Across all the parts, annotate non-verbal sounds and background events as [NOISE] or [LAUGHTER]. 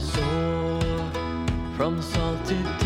Sore from salted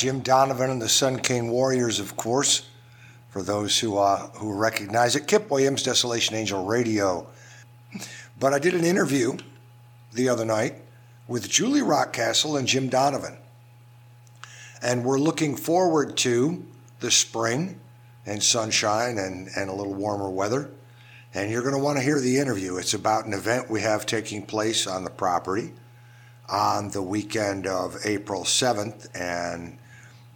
Jim Donovan and the Sun King Warriors, of course, for those who uh, who recognize it. Kip Williams, Desolation Angel Radio. But I did an interview the other night with Julie Rockcastle and Jim Donovan. And we're looking forward to the spring and sunshine and, and a little warmer weather. And you're going to want to hear the interview. It's about an event we have taking place on the property on the weekend of April 7th and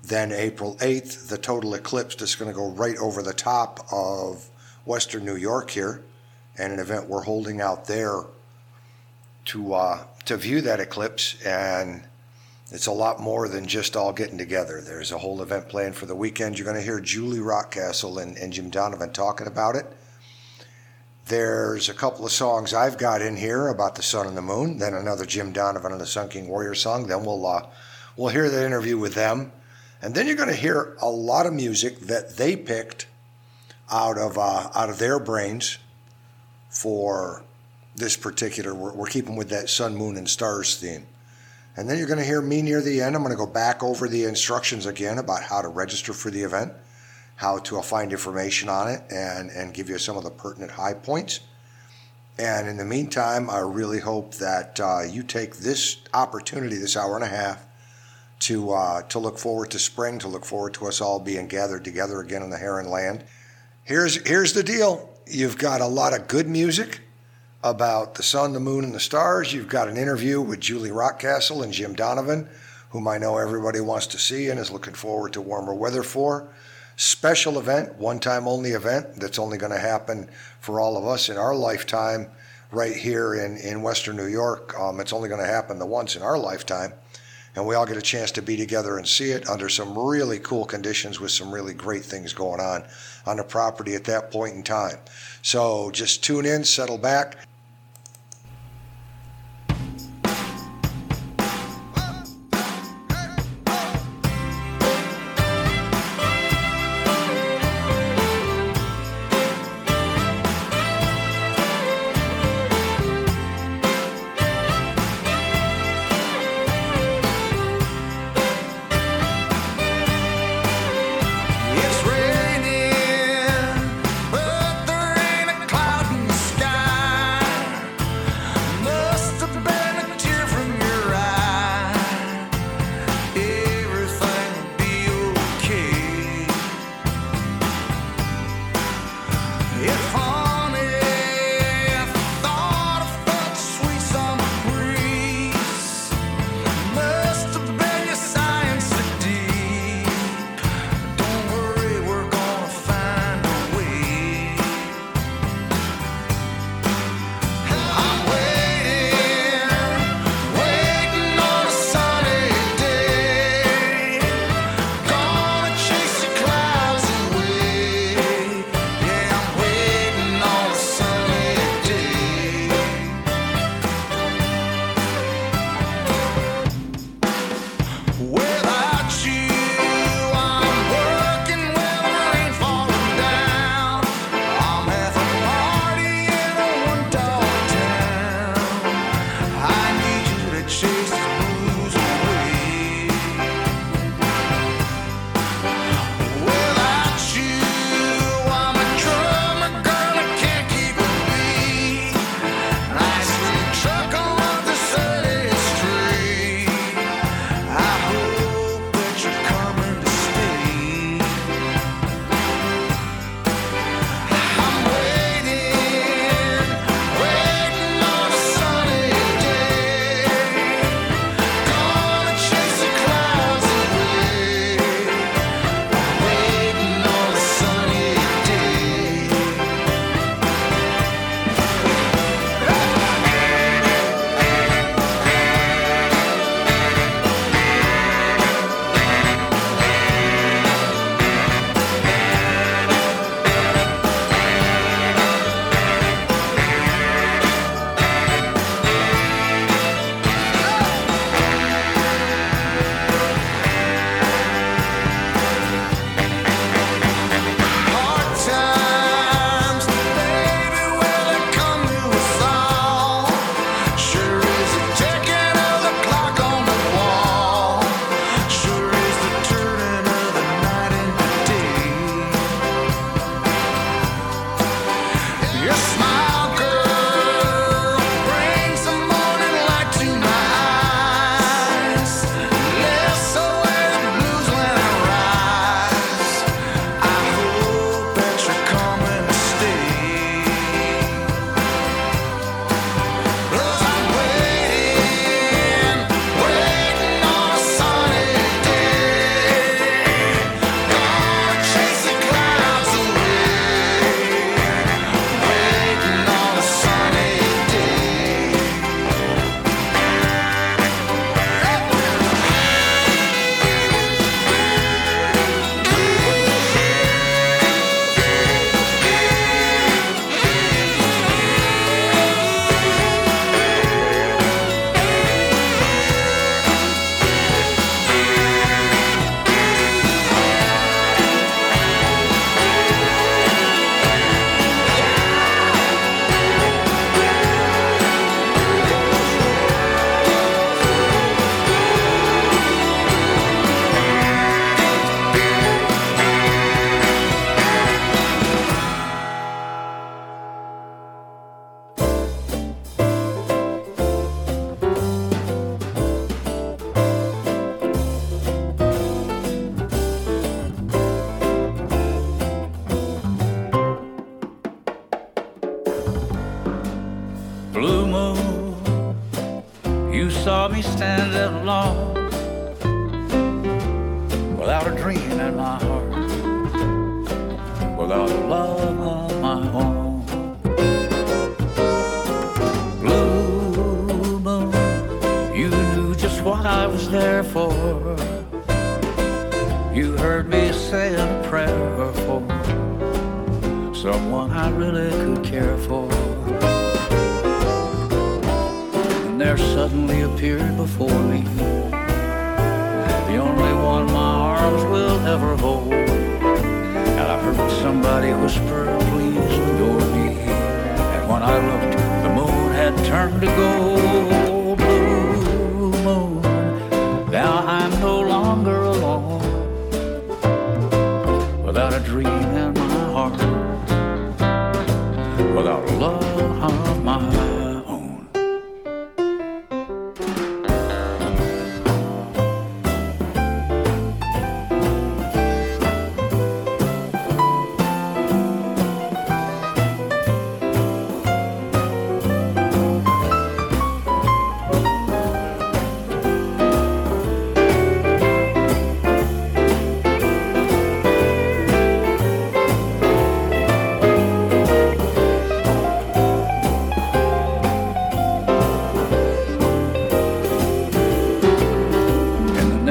then April 8th, the total eclipse that's going to go right over the top of Western New York here, and an event we're holding out there to uh, to view that eclipse. And it's a lot more than just all getting together. There's a whole event planned for the weekend. You're going to hear Julie Rockcastle and, and Jim Donovan talking about it. There's a couple of songs I've got in here about the sun and the moon. Then another Jim Donovan and the Sun King Warrior song. Then we'll uh, we'll hear the interview with them, and then you're going to hear a lot of music that they picked out of uh, out of their brains for this particular. We're, we're keeping with that sun, moon, and stars theme. And then you're going to hear me near the end. I'm going to go back over the instructions again about how to register for the event. how to find information on it and, and give you some of the pertinent high points. And in the meantime, I really hope that uh, you take this opportunity, this hour and a half, to uh, to look forward to spring, to look forward to us all being gathered together again in the Heron Land. Here's here's the deal: you've got a lot of good music about the sun, the moon, and the stars. You've got an interview with Julie Rockcastle and Jim Donovan, whom I know everybody wants to see and is looking forward to warmer weather for. Special event, one time only event that's only going to happen for all of us in our lifetime right here in, in Western New York. Um, it's only going to happen the once in our lifetime. And we all get a chance to be together and see it under some really cool conditions with some really great things going on on the property at that point in time. So just tune in, settle back.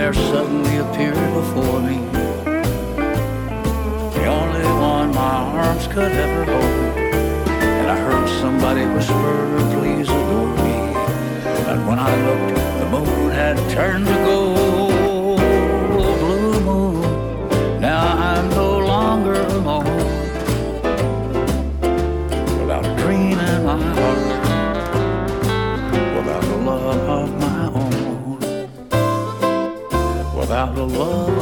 there suddenly appeared before me. The only one my arms could ever hold. And I heard somebody whisper, please adore me. And when I looked, the moon had turned to love.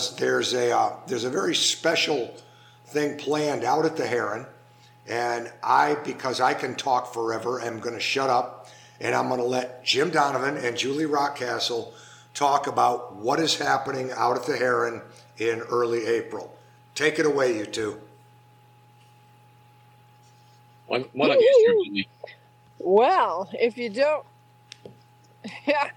Because there's a uh, there's a very special thing planned out at the Heron, and I because I can talk forever am going to shut up, and I'm going to let Jim Donovan and Julie Rockcastle talk about what is happening out at the Heron in early April. Take it away, you two. One, one of you, Julie. Well, if you don't, [LAUGHS] yeah,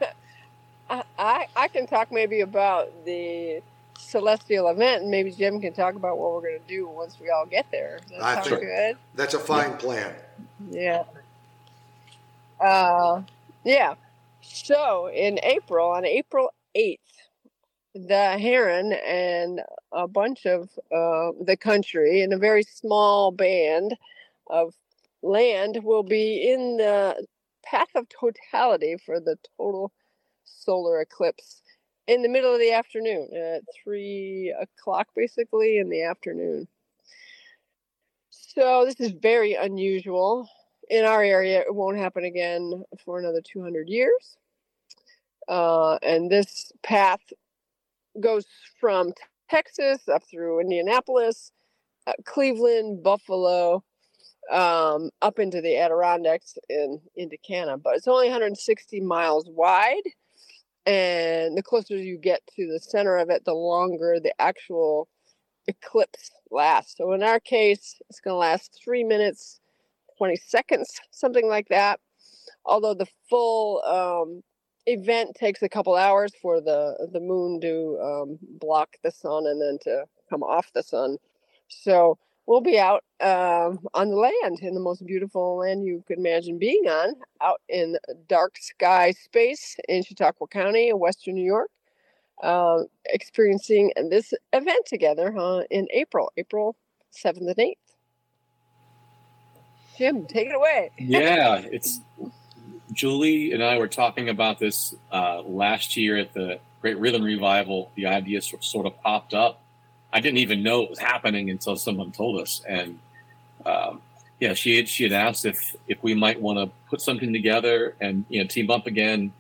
I, I I can talk maybe about the celestial event, and maybe Jim can talk about what we're going to do once we all get there. Does I that sound think- good? That's a fine plan. Yeah. Uh, yeah. So in April, on April 8th, the Heron and a bunch of uh, the country in a very small band of land will be in the path of totality for the total solar eclipse in the middle of the afternoon at three o'clock, basically in the afternoon. So this is very unusual. In our area, it won't happen again for another 200 years. Uh, and this path goes from Texas up through Indianapolis, uh, Cleveland, Buffalo, um, up into the Adirondacks and into Canada. But it's only 160 miles wide. And the closer you get to the center of it, the longer the actual eclipse lasts. So in our case, it's going to last three minutes, 20 seconds, something like that. Although the full um, event takes a couple hours for the the moon to um, block the sun and then to come off the sun. So we'll be out um, on the land in the most beautiful land you could imagine being on, out in dark sky space in Chautauqua County, in Western New York, uh, experiencing this event together huh, in April, April 7th and 8th. Jim, take it away. yeah, [LAUGHS] it's Julie and I were talking about this uh, last year at the Great Rhythm Revival. The idea sort of popped up. I didn't even know it was happening until someone told us. And um, yeah, she had she had asked if if we might want to put something together and you know team up again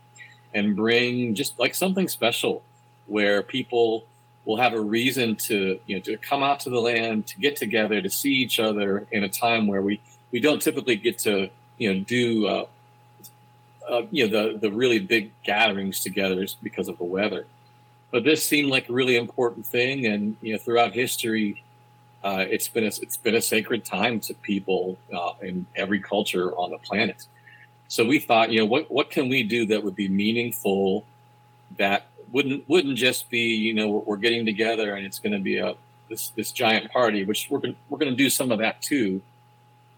and bring just like something special where people will have a reason to you know to come out to the land to get together to see each other in a time where we we don't typically get to you know do uh, uh, you know the the really big gatherings together because of the weather. But this seemed like a really important thing, and you know throughout history, uh, it's been a, it's been a sacred time to people uh, in every culture on the planet. So we thought, you know, what what can we do that would be meaningful, that wouldn't wouldn't just be you know we're, getting together and it's going to be a this this giant party, which we're going we're going to do some of that too.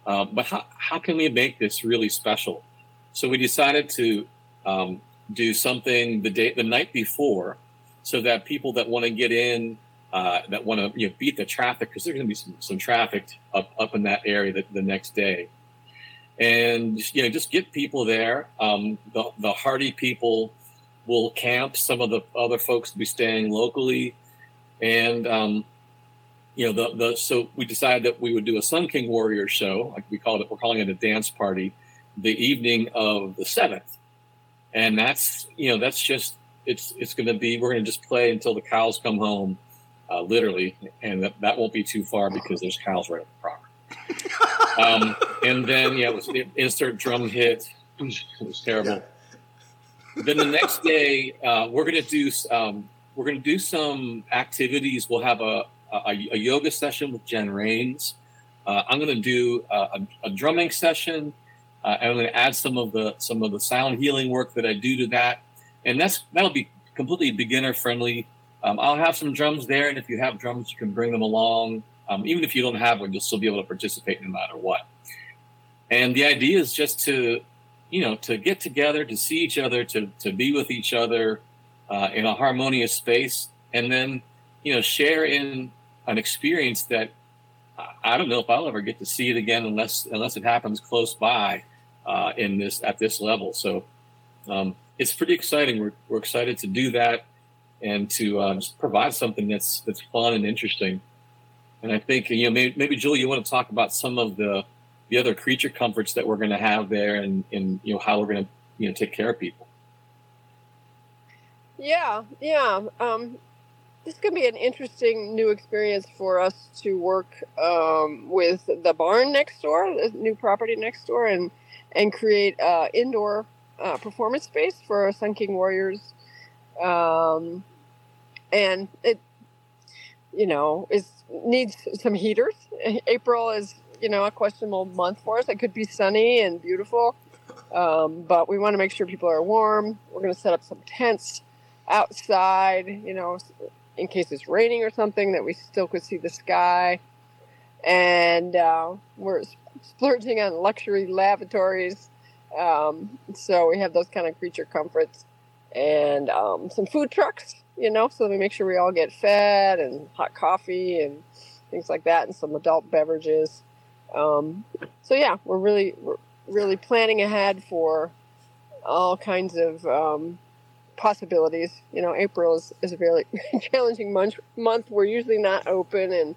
Uh, but how, how can we make this really special? So we decided to um, do something the day, the night before, so that people that want to get in, uh, that want to you know beat the traffic, because there's going to be some, some traffic up up in that area the, the next day, and you know just get people there. Um, the the hardy people will camp. Some of the other folks will be staying locally, and um, you know the the so we decided that we would do a Sun King Warrior show, like we called it. We're calling it a dance party, the evening of the seventh, and that's you know that's just it's it's going to be we're going to just play until the cows come home, uh, literally, and that, that won't be too far because there's cows right on the property. [LAUGHS] um, and then yeah, it was insert drum hit. It was terrible. Then the [LAUGHS] next day, uh, we're going to do um, we're going to do some activities. We'll have a a, a yoga session with Jen Rains. Uh, I'm going to do a, a, drumming session, uh, and I'm going to add some of the some of the sound healing work that I do to that, and that's that'll be completely beginner friendly. Um, I'll have some drums there, and if you have drums, you can bring them along. Um, even if you don't have one, you'll still be able to participate no matter what. And the idea is just to, you know, to get together, to see each other, to to be with each other uh, in a harmonious space, and then, you know, share in an experience that I- don't know if I'll ever get to see it again unless unless it happens close by uh, in this at this level. So um, it's pretty exciting. We're, we're excited to do that and to uh, just provide something that's that's fun and interesting. And I think you know maybe, maybe Julie, you want to talk about some of the the other creature comforts that we're going to have there, and and you know how we're going to you know take care of people. Yeah, yeah. Um, this could be an interesting new experience for us to work um, with the barn next door, the new property next door, and and create uh, indoor uh, performance space for Sun King Warriors. Um, and it, you know, is needs some heaters. [LAUGHS] April is you know a questionable month for us. It could be sunny and beautiful, um, but we want to make sure people are warm. We're going to set up some tents outside, you know, in case it's raining or something, that we still could see the sky. And uh, we're splurging on luxury lavatories. Um, so we have those kind of creature comforts and um, some food trucks, you know, so we make sure we all get fed and hot coffee and things like that, and some adult beverages. Um, so yeah, we're really we're really planning ahead for all kinds of um, possibilities. You know, April is, is a very [LAUGHS] challenging month. Month we're usually not open, and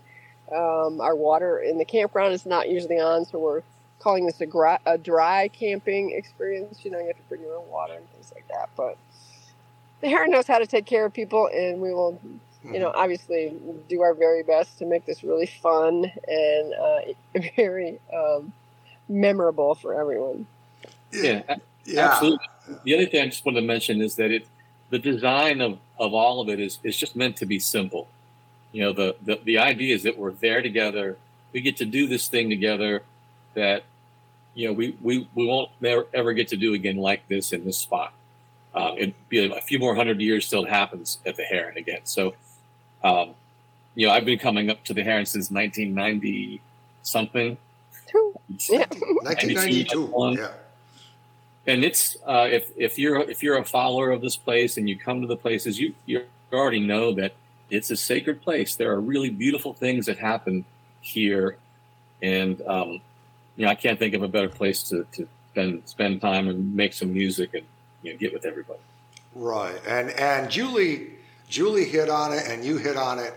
um, our water in the campground is not usually on, so we're calling this a, gra- a dry camping experience. You know, you have to bring your own water and things like that. But the Heron knows how to take care of people, and we will, you know, obviously do our very best to make this really fun and uh, [LAUGHS] very um, memorable for everyone. Yeah, Yeah. absolutely. The other thing I just wanted to mention is that it, the design of, of all of it is, is just meant to be simple. You know, the, the, the idea is that we're there together. We get to do this thing together that, you know, we, we, we won't never, ever get to do again like this in this spot. Uh, it'd be a few more hundred years till it happens at the Heron again. So, um, you know, I've been coming up to the Heron since 1990 something. Yeah. 1992. Yeah. and it's uh, if if you're if you're a follower of this place and you come to the places you you already know that it's a sacred place. There are really beautiful things that happen here, and um, you know I can't think of a better place to, to spend spend time and make some music and you know get with everybody. Right, and and Julie, Julie hit on it, and you hit on it.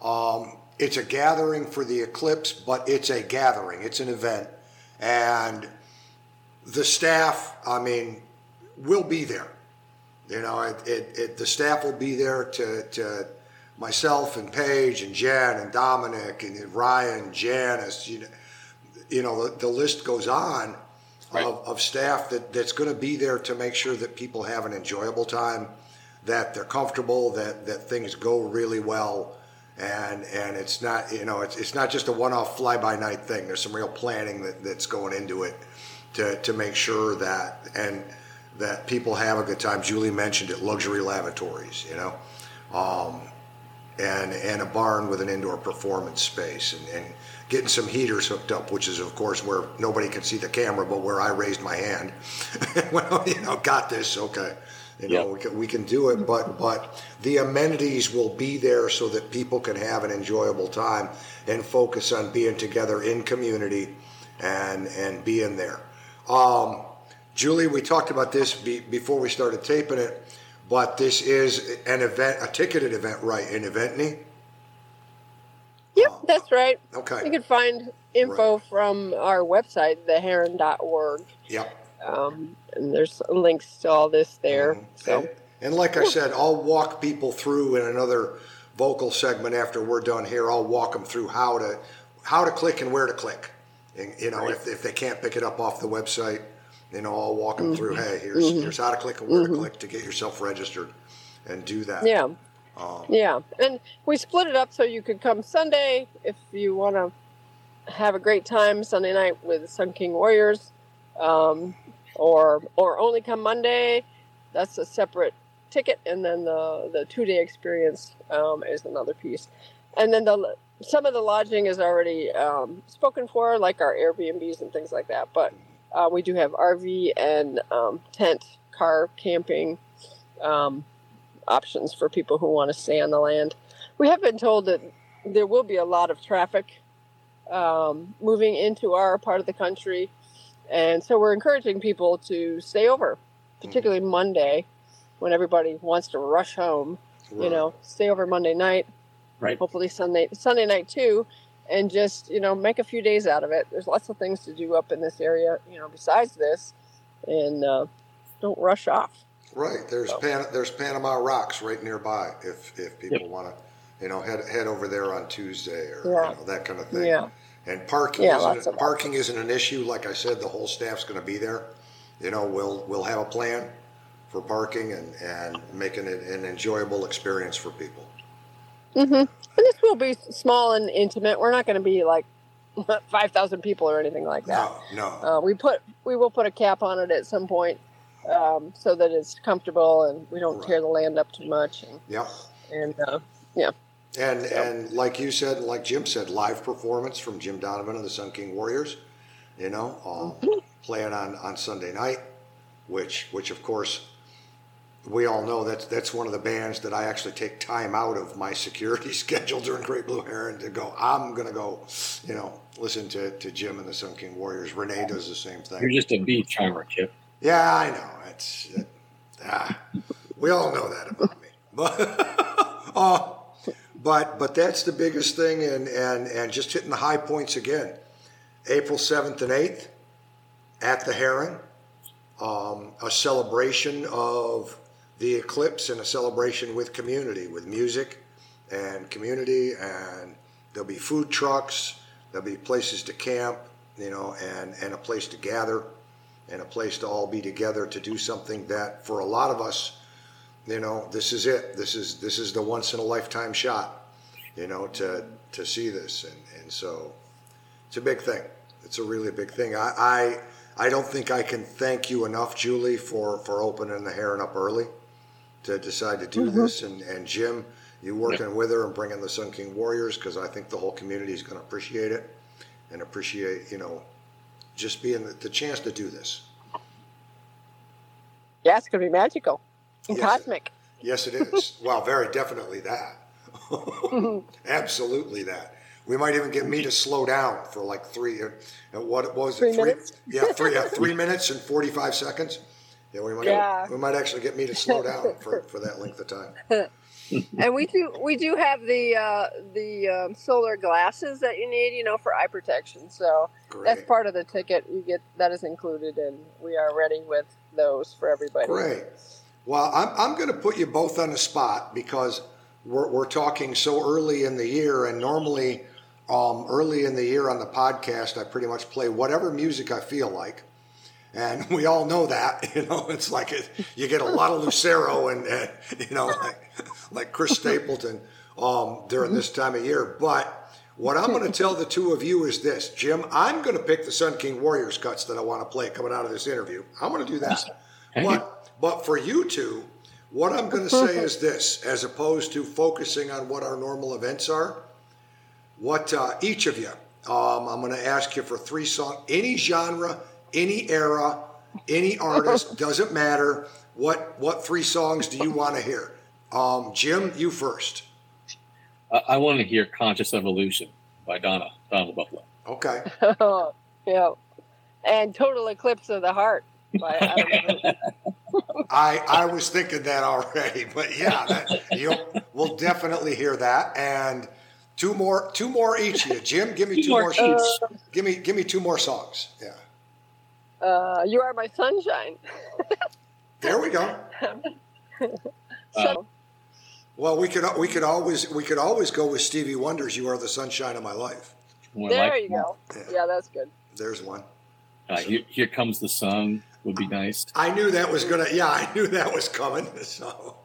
Um, it's a gathering for the eclipse, but it's a gathering. It's an event, and the staff. I mean, will be there. You know, it, it, it the staff will be there to to myself and Paige and Jen and Dominic and Ryan, Janice. You know, you know the, the list goes on Right. of, of staff that, that's going to be there to make sure that people have an enjoyable time, that they're comfortable, that, that things go really well, and and it's not you know it's, it's not just a one-off fly-by-night thing. There's some real planning that, that's going into it to, to make sure that and that people have a good time. Julie mentioned it, luxury lavatories, you know, um, and and a barn with an indoor performance space and, and getting some heaters hooked up, which is of course where nobody can see the camera, but where I raised my hand. [LAUGHS] well, you know, got this, okay. You know, Yeah. we can, we can do it, but but the amenities will be there so that people can have an enjoyable time and focus on being together in community and and being there. Um, Julie, we talked about this be, before we started taping it, but this is an event, a ticketed event, right? In Eventney. Yep, that's right. Okay. You can find info from our website, theheron.org. Yep. Um, and there's links to all this there. Mhm. So And, and like I said, I'll walk people through in another vocal segment after we're done here. I'll walk them through how to how to click and where to click. And, you know, if, if they can't pick it up off the website, you know, I'll walk them through. Hey, here's here's how to click and where to click to get yourself registered, and do that. yeah, Um, yeah. And we split it up so you could come Sunday if you want to have a great time Sunday night with Sun King Warriors, um, or or only come Monday. That's a separate ticket, and then the the two day experience um, is another piece, and then the some of the lodging is already um, spoken for, like our Airbnbs and things like that. But uh, we do have RV and um, tent, car camping um, options for people who want to stay on the land. We have been told that there will be a lot of traffic um, moving into our part of the country, and so we're encouraging people to stay over, particularly Monday, when everybody wants to rush home. You know, stay over Monday night, Right. hopefully Sunday Sunday night too, and just you know make a few days out of it. There's lots of things to do up in this area, you know, besides this, and uh, don't rush off. Right. There's So- Pan- there's Panama Rocks right nearby. If if people want to, you know, head head over there on Tuesday or Yeah. you know, that kind of thing. Yeah, And parking Yeah, isn't of parking isn't an issue. Like I said, the whole staff's going to be there. You know, we'll we'll have a plan for parking and and making it an enjoyable experience for people. Mm-hmm. and this will be small and intimate. We're not going to be like [LAUGHS] five thousand people or anything like that. No, no. Uh, we put we will put a cap on it at some point, um, so that it's comfortable and we don't tear the land up too much. And, Yep. and uh, And and like you said, and like Jim said, live performance from Jim Donovan and the Sun King Warriors. You know, um, playing on on Sunday night, which which of course we all know that's that's one of the bands that I actually take time out of my security [LAUGHS] schedule during Great Blue Heron to go. I'm gonna go, you know, listen to to Jim and the Sun King Warriors. Renee does the same thing. You're just a bee charmer, Kip. Yeah, I know. It's it, ah, we all know that about me. [LAUGHS] But uh, but but that's the biggest thing, and and and just hitting the high points again. April seventh and eighth at the Heron, um, a celebration of the eclipse and a celebration with community, with music and community, and there'll be food trucks, there'll be places to camp, you know, and and a place to gather and a place to all be together to do something that for a lot of us you know this is it. This is this is the once in a lifetime shot you know to to see this. And and so it's a big thing. It's a really big thing. I i i don't think i can thank you enough julie for for opening the heron up early to decide to do mm-hmm. this. And and jim you working with her and bringing the sun king warriors because i think the whole community is going to appreciate it and appreciate you know just being the, the chance to do this yeah, it's going to be magical and Yes. cosmic. Yes, it is. well, very definitely that. [LAUGHS] Absolutely that. We might even get me to slow down for like three. Uh, what was Three it? Three minutes? Yeah, three. Yeah, three minutes and forty-five seconds. Yeah, we might. Yeah. We might actually get me to slow down for, for that length of time. [LAUGHS] and we do we do have the uh, the um, solar glasses that you need, you know, for eye protection. So that's part of the ticket. You get that is included, and we are ready with those for everybody. Great. Well, I'm, I'm going to put you both on the spot because we're, we're talking so early in the year, and normally um, early in the year on the podcast, I pretty much play whatever music I feel like. And [LAUGHS] we all know that, [LAUGHS] you know, it's like it, you get a lot of Lucero and, and you know, like, [LAUGHS] like Chris [LAUGHS] Stapleton um, during this time of year. But what I'm going to tell the two of you is this, Jim. I'm going to pick the Sun King Warriors cuts that I want to play coming out of this interview. I'm going to do that. Thank But but for you two, what I'm going to say is this: as opposed to focusing on what our normal events are, what uh, each of you, um, I'm going to ask you for three songs, any genre, any era, any artist, [LAUGHS] doesn't matter. What what three songs do you want to hear? Um, Jim, you first. I, I want to hear "Conscious Evolution" by Donna the Buffalo. Okay. [LAUGHS] yeah, and total eclipse of the heart. By [LAUGHS] I I was thinking that already, [LAUGHS] but yeah, that, you we'll definitely hear that. And two more two more each of you. Jim, give me two, Two more more. each. Give me give me two more songs. Yeah. uh, you are my sunshine. There we go. so, Well, we could we could always we could always go with Stevie Wonder's "You Are the Sunshine of My Life." More there like- you go. Yeah. Yeah, that's good. There's one. Uh, here, here comes the sun would be nice. I knew that was gonna. Yeah, I knew that was coming. [LAUGHS] So,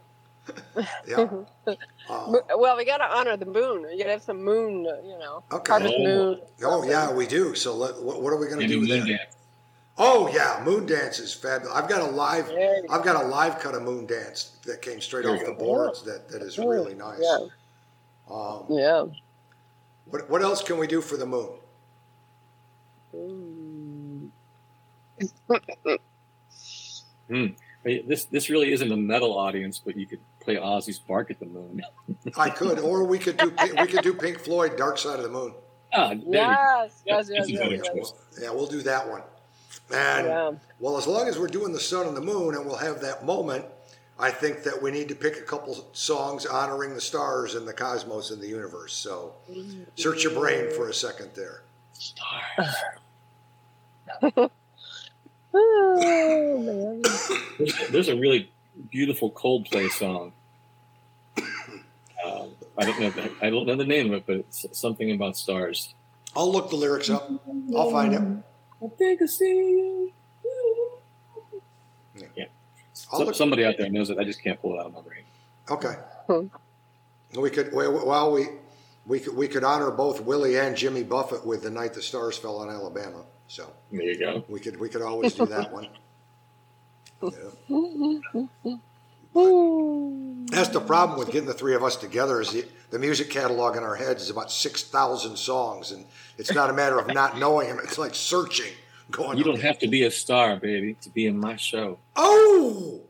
yeah. [LAUGHS] Uh, Well, we got to honor the moon. You got to have some moon, uh, you know, Okay. harvest Oh. moon. oh yeah, we do. So let, what, what are we gonna do moon there? Dance. Oh yeah, Moon Dance is fabulous. I've got a live. There I've got a live cut of Moon Dance that came straight off the boards. That that is really nice. Yeah. Um, Yeah. what what else can we do for the moon? Mm. Hey, This this really isn't a metal audience, but you could play Ozzy's "Bark at the Moon." I could, or we could do we could do Pink Floyd, Dark Side of the Moon. Ah, there. Yes, yes, yes, yes, yes. Yeah, we'll do that one. And Yeah. well, as long as we're doing the sun and the moon, and we'll have that moment, I think that we need to pick a couple songs honoring the stars and the cosmos and the universe. So, search your brain for a second there. Stars. Oh, man. There's, there's a really beautiful Coldplay song. Um, I don't know. The, I don't know the name of it, but it's something about stars. I'll look the lyrics up. I'll find it. I think I see you. Yeah. I'll So- look- somebody out there knows it. I just can't pull it out of my brain. Okay. Hmm. We could well, well we we could we could honor both Willie and Jimmy Buffett with the night the stars fell on Alabama. So There you go. we could we could always do that [LAUGHS] one. Yeah. [LAUGHS] That's the problem with getting the three of us together is the, the music catalog in our heads is about six thousand songs, and it's not a matter of not knowing them. It's like searching, going. You don't okay. have to be a star, baby, to be in my show. Oh,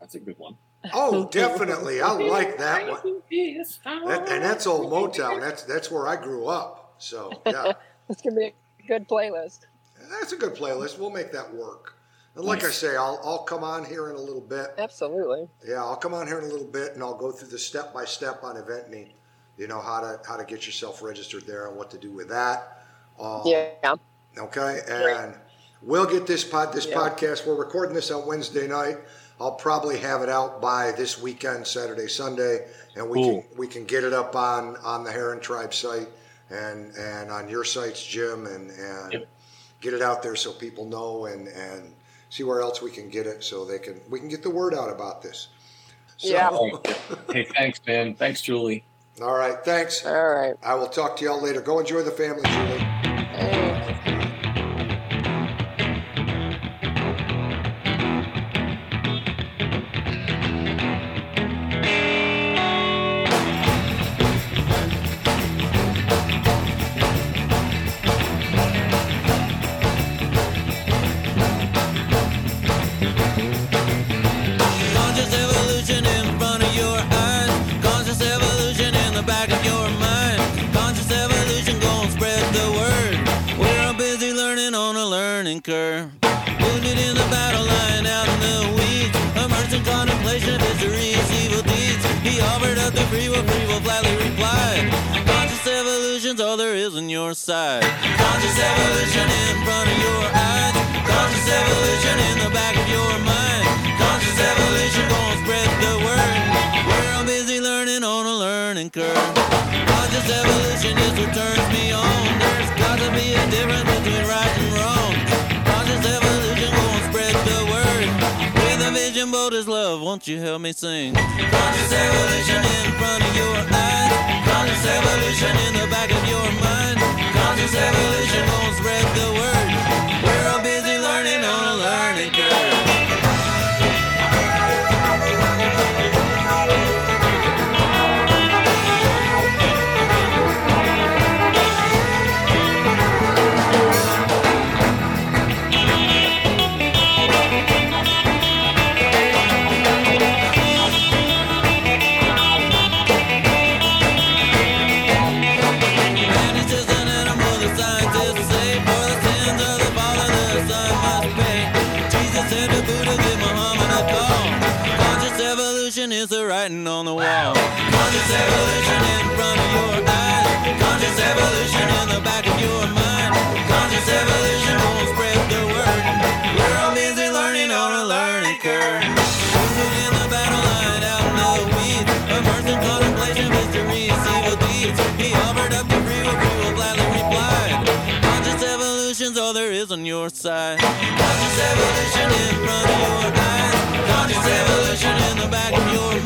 That's a good one. oh, definitely. I [LAUGHS] like that one. That, and that's old Motown. That's that's where I grew up. So yeah, [LAUGHS] This could be a good playlist. that's a good playlist. We'll make that work. And like I say, I'll I'll come on here in a little bit. Absolutely. Yeah, I'll come on here in a little bit, and I'll go through the step by step on Eventme. You know how to how to get yourself registered there and what to do with that. Um, Yeah. Okay, and we'll get this pod this Yeah. podcast. We're recording this on Wednesday night. I'll probably have it out by this weekend, Saturday, Sunday, and we Cool. can we can get it up on on the Heron Tribe site and and on your sites, Jim, and and Yep. get it out there so people know and and see where else we can get it so they can we can get the word out about this. So, Yeah. hey, thanks, man. Thanks, Julie. all right, thanks. All right. I will talk to y'all later. Go enjoy the family, Julie. Up the free will, flatly replied. Conscious evolution's all there is on your side. Conscious evolution in front of your eyes. Conscious evolution in the back of your mind. Conscious evolution gonna spread the word. We're all busy learning on a learning curve. Conscious evolution is what turns me on. There's got to be a difference between right and wrong. Bold as love, won't you help me sing? Conscious evolution in front of your eyes. Conscious evolution in the back of your mind. Conscious evolution gonna spread the word. We're all busy learning on a learning curve. Your side. Conscious evolution on the back of your mind, an consciousness evolution spreads the word. You know me is learning on learning curve. Standing in front of the probable, a blatant reply. Consciousness evolutions all there is on your side. Conscious evolution in front of your eyes. Conscious evolution in the back of your mind.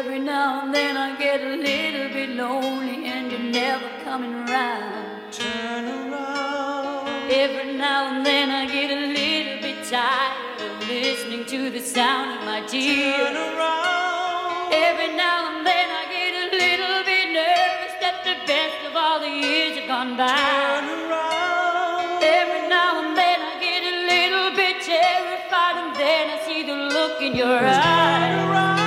every now and then I get a little bit lonely and you're never coming around. Turn around. Every now and then I get a little bit tired of listening to the sound of my tears. Turn around. Every now and then I get a little bit nervous that the best of all the years have gone by. Turn around. Every now and then I get a little bit terrified and then I see the look in your eyes.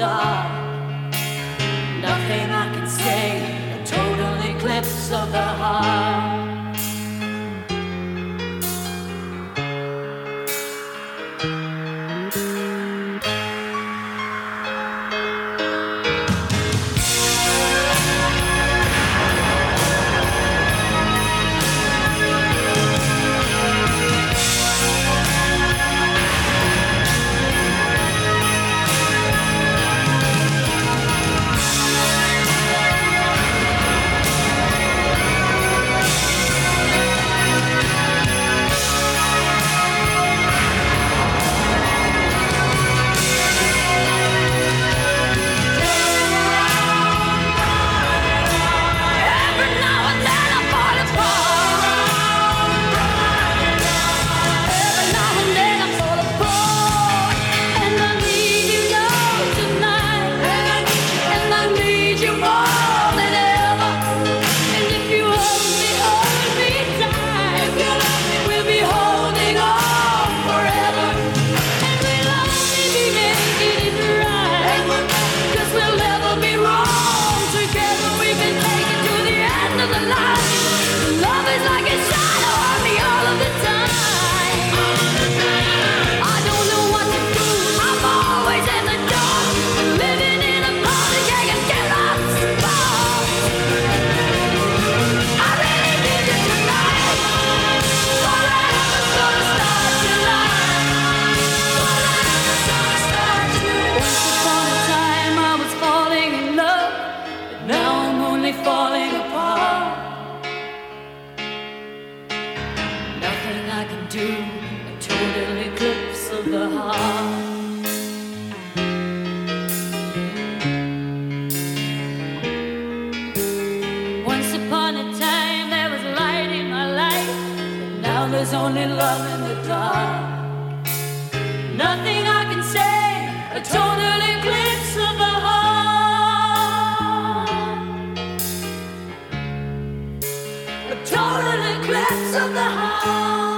dark. Eclipse of the heart.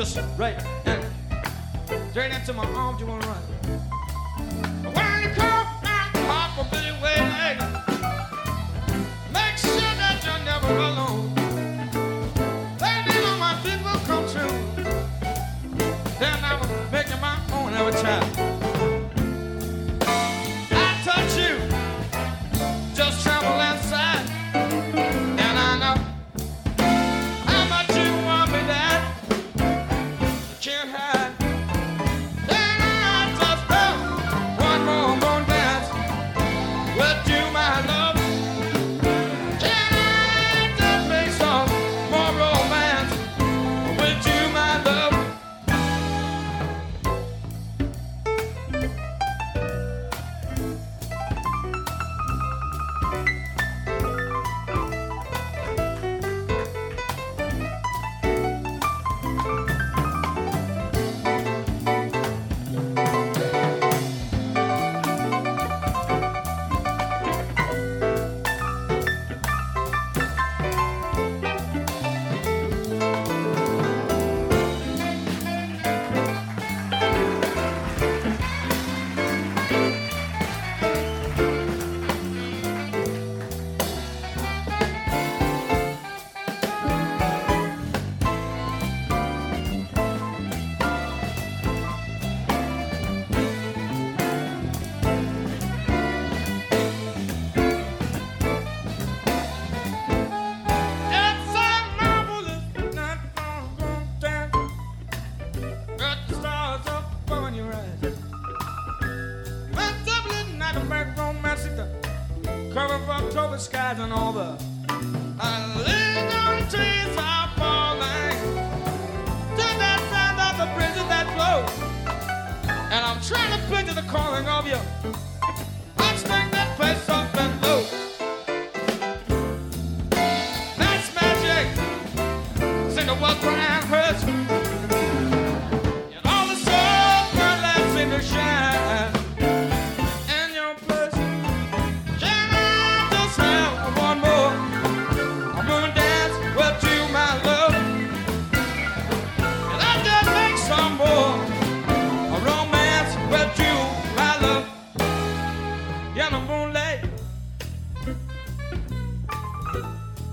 Just right.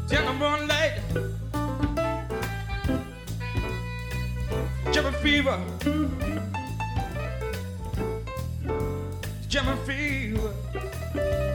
The moonlight. Jimmy fever. Jimmy fever.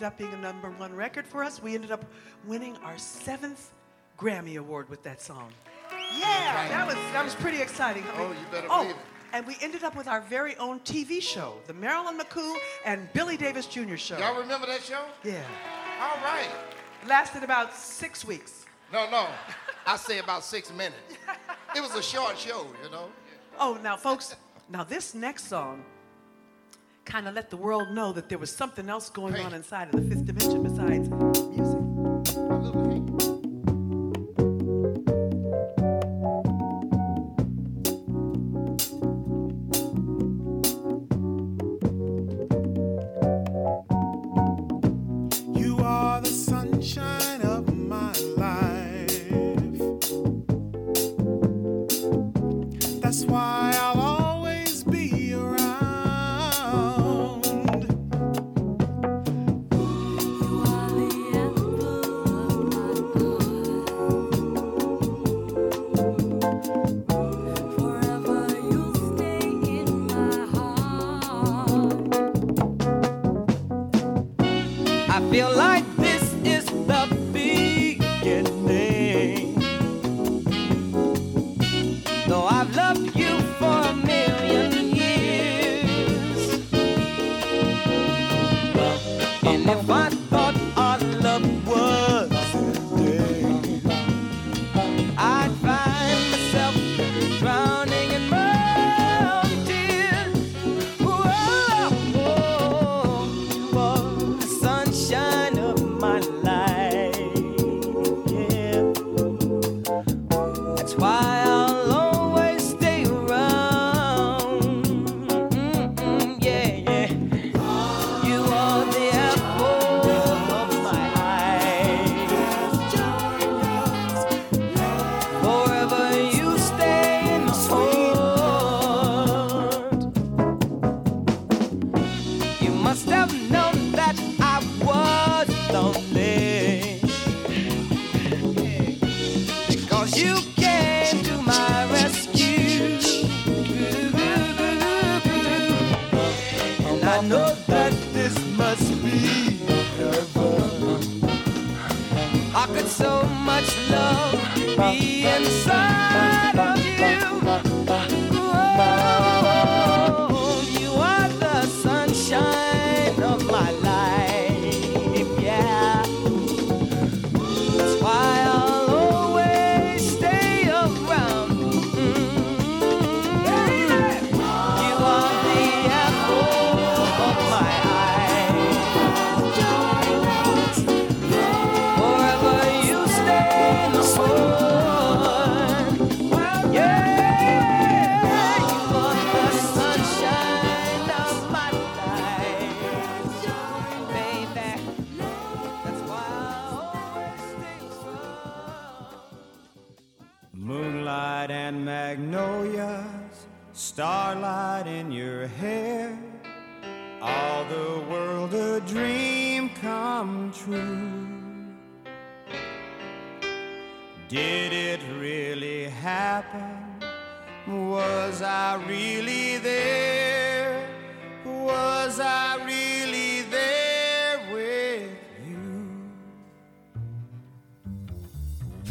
Ended up being a number one record for us. We ended up winning our seventh Grammy Award with that song. Yeah, that was that was pretty exciting. Oh, you better oh, believe it. And we ended up with our very own TV show, the Marilyn McCoo and Billy Davis Jr. show. Y'all remember that show? Yeah. All right. Lasted about six weeks. No, no. I say about six minutes. It was a short show, you know. Oh, now, folks, now this next song kind of let the world know that there was something else going on inside of the fifth dimension besides music. Starlight in your hair, all the world a dream come true. Did it really happen? Was I really there? Was I really there with you?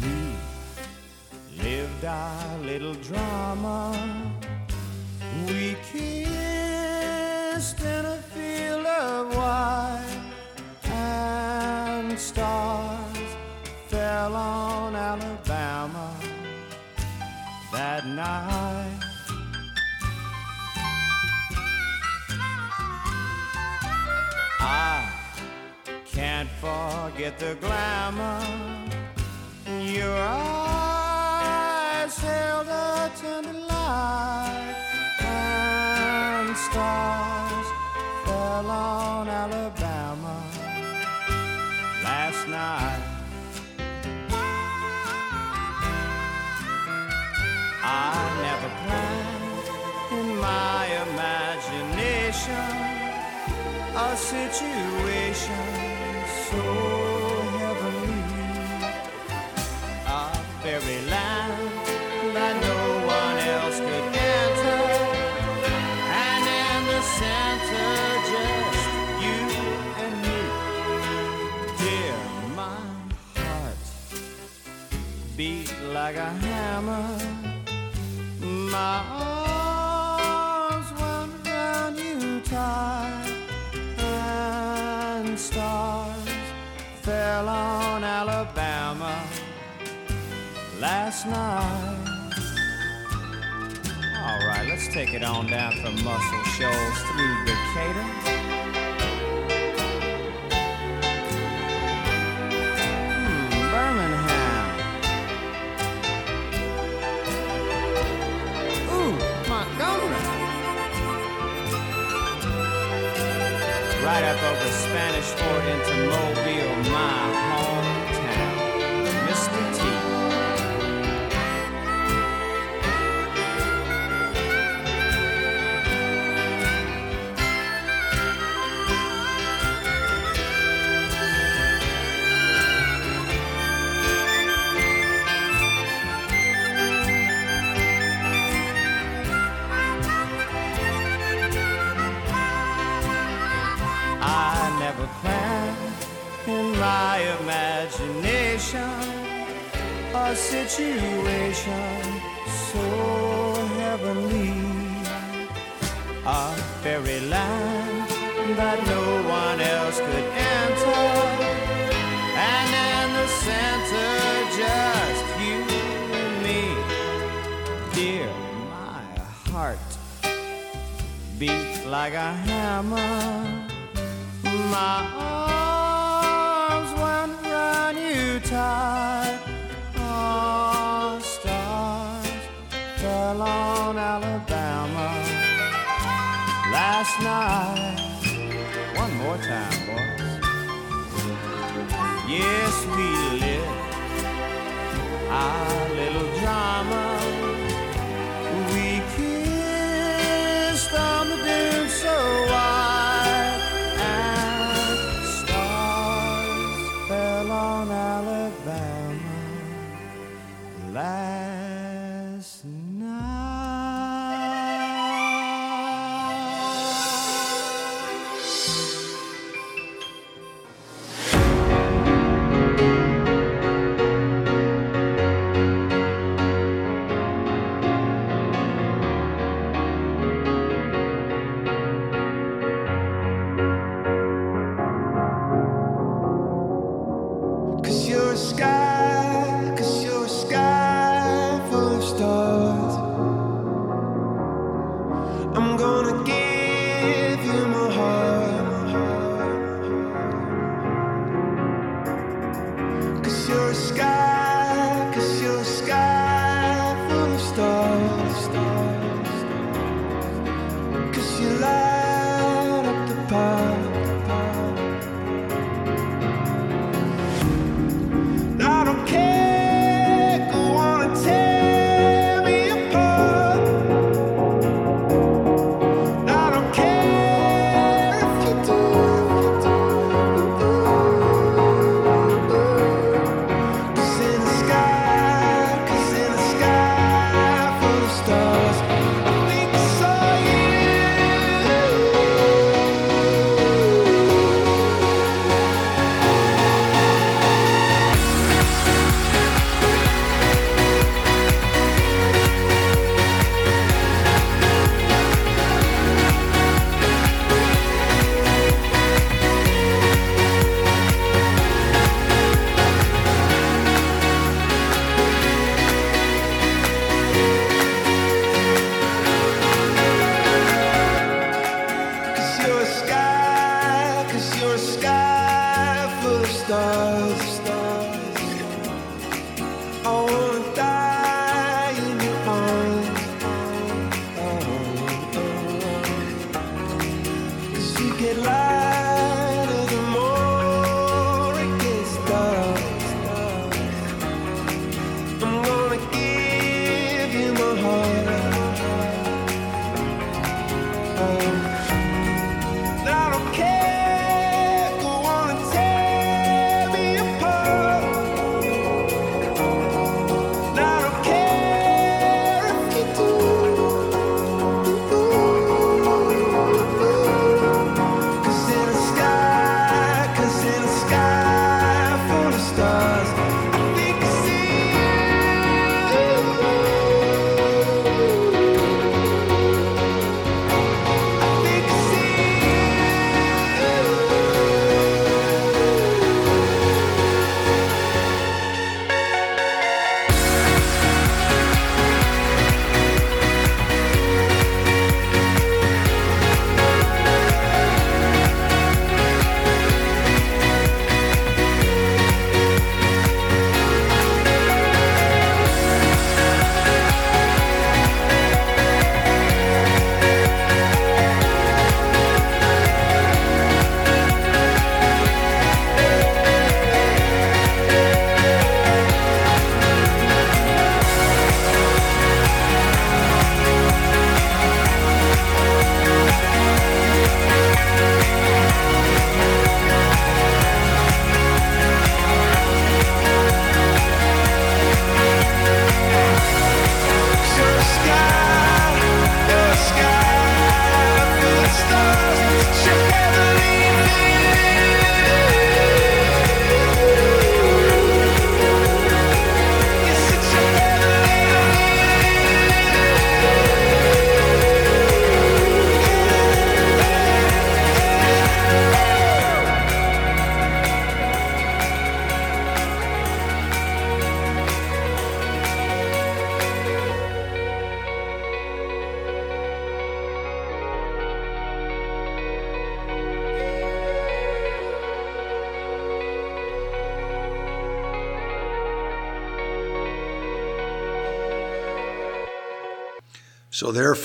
We lived our little drama. Forget the glamour your eyes held a tender light, and stars fell on Alabama last night. I never planned in my imagination a situation so like a hammer. My arms went round you tight, and stars fell on Alabama last night. All right, let's take it on down from Muscle Shoals through Decatur. right up over Spanish Fort into Mobile, Mile. situation so heavenly. A fairyland that no one else could enter. And in the center, just you and me. Dear, my heart beats like a hammer. My night. One more time, boys. Yes, we live. I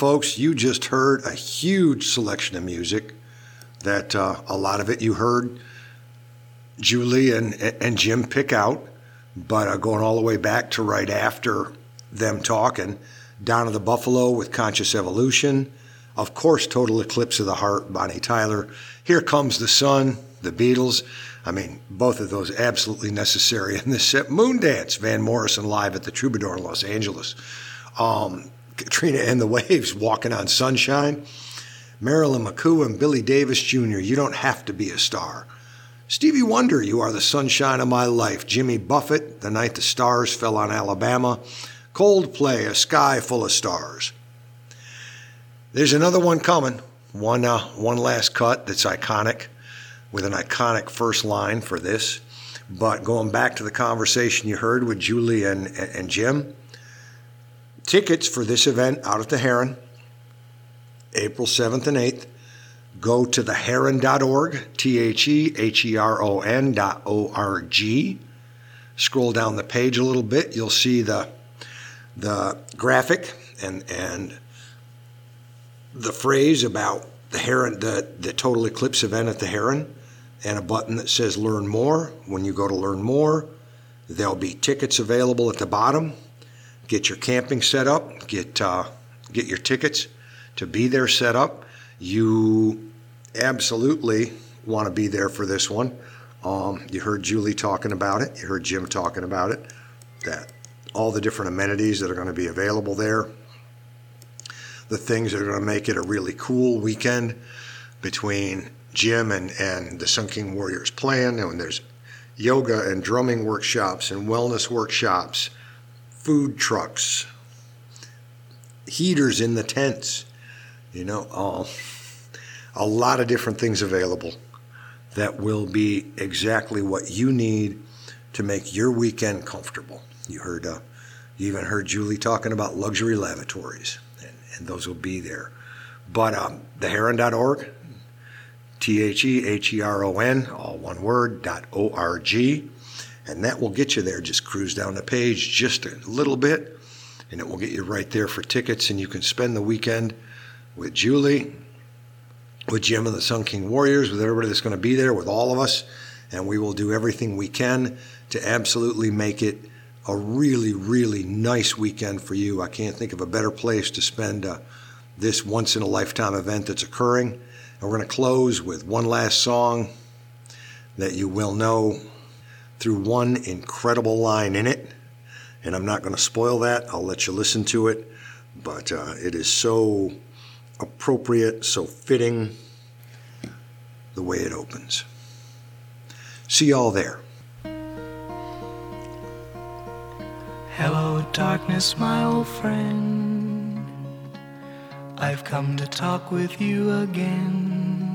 folks, you just heard a huge selection of music that uh, a lot of it you heard Julie and, and Jim pick out, but uh, going all the way back to right after them talking, Donna the Buffalo with Conscious Evolution, of course, Total Eclipse of the Heart, Bonnie Tyler, Here Comes the Sun, the Beatles. I mean, both of those absolutely necessary in this set. Moondance, Van Morrison live at the Troubadour in Los Angeles. Um, Katrina and the Waves, Walking on Sunshine. Marilyn McCoo and Billy Davis Jr., You Don't Have to Be a Star. Stevie Wonder, You Are the Sunshine of My Life. Jimmy Buffett, The Night the Stars Fell on Alabama. Coldplay, A Sky Full of Stars. There's another one coming, one, uh, one last cut that's iconic, with an iconic first line for this. But going back to the conversation you heard with Julie and, and Jim, tickets for this event out at the Heron, April 7th and 8th, go to theheron.org, T H E H E R O N dot O R G. Scroll down the page a little bit, you'll see the, the graphic and, and the phrase about the Heron, the, the total eclipse event at the Heron, and a button that says Learn More. When you go to Learn More, there'll be tickets available at the bottom. Get your camping set up, get, uh, get your tickets to be there set up. You absolutely want to be there for this one. Um, you heard Julie talking about it, you heard Jim talking about it, that all the different amenities that are going to be available there, the things that are going to make it a really cool weekend between Jim and, and the Sun King Warriors plan. And there's yoga and drumming workshops and wellness workshops, food trucks, heaters in the tents, you know, all, a lot of different things available that will be exactly what you need to make your weekend comfortable. You heard, uh, you even heard Julie talking about luxury lavatories, and, and those will be there. But um, theheron.org, T H E H E R O N, all one word, dot O R G, and that will get you there. Just cruise down the page just a little bit, and it will get you right there for tickets, and you can spend the weekend with Julie, with Jim and the Sun King Warriors, with everybody that's going to be there, with all of us, and we will do everything we can to absolutely make it a really, really nice weekend for you. I can't think of a better place to spend uh, this once in a lifetime event that's occurring. And we're going to close with one last song that you will know through one incredible line in it. And I'm not going to spoil that, I'll let you listen to it. But uh, it is so appropriate, so fitting the way it opens. See y'all there. Hello, darkness, my old friend. I've come to talk with you again.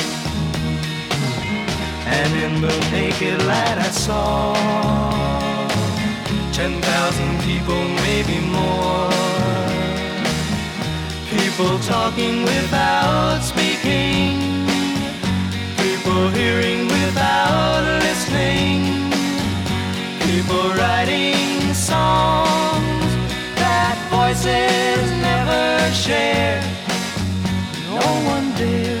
And in the naked light I saw ten thousand people, maybe more. People talking without speaking. People hearing without listening. People writing songs that voices never share. No one the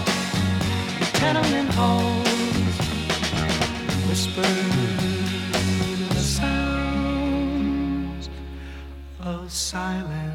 whispered the sounds of silence.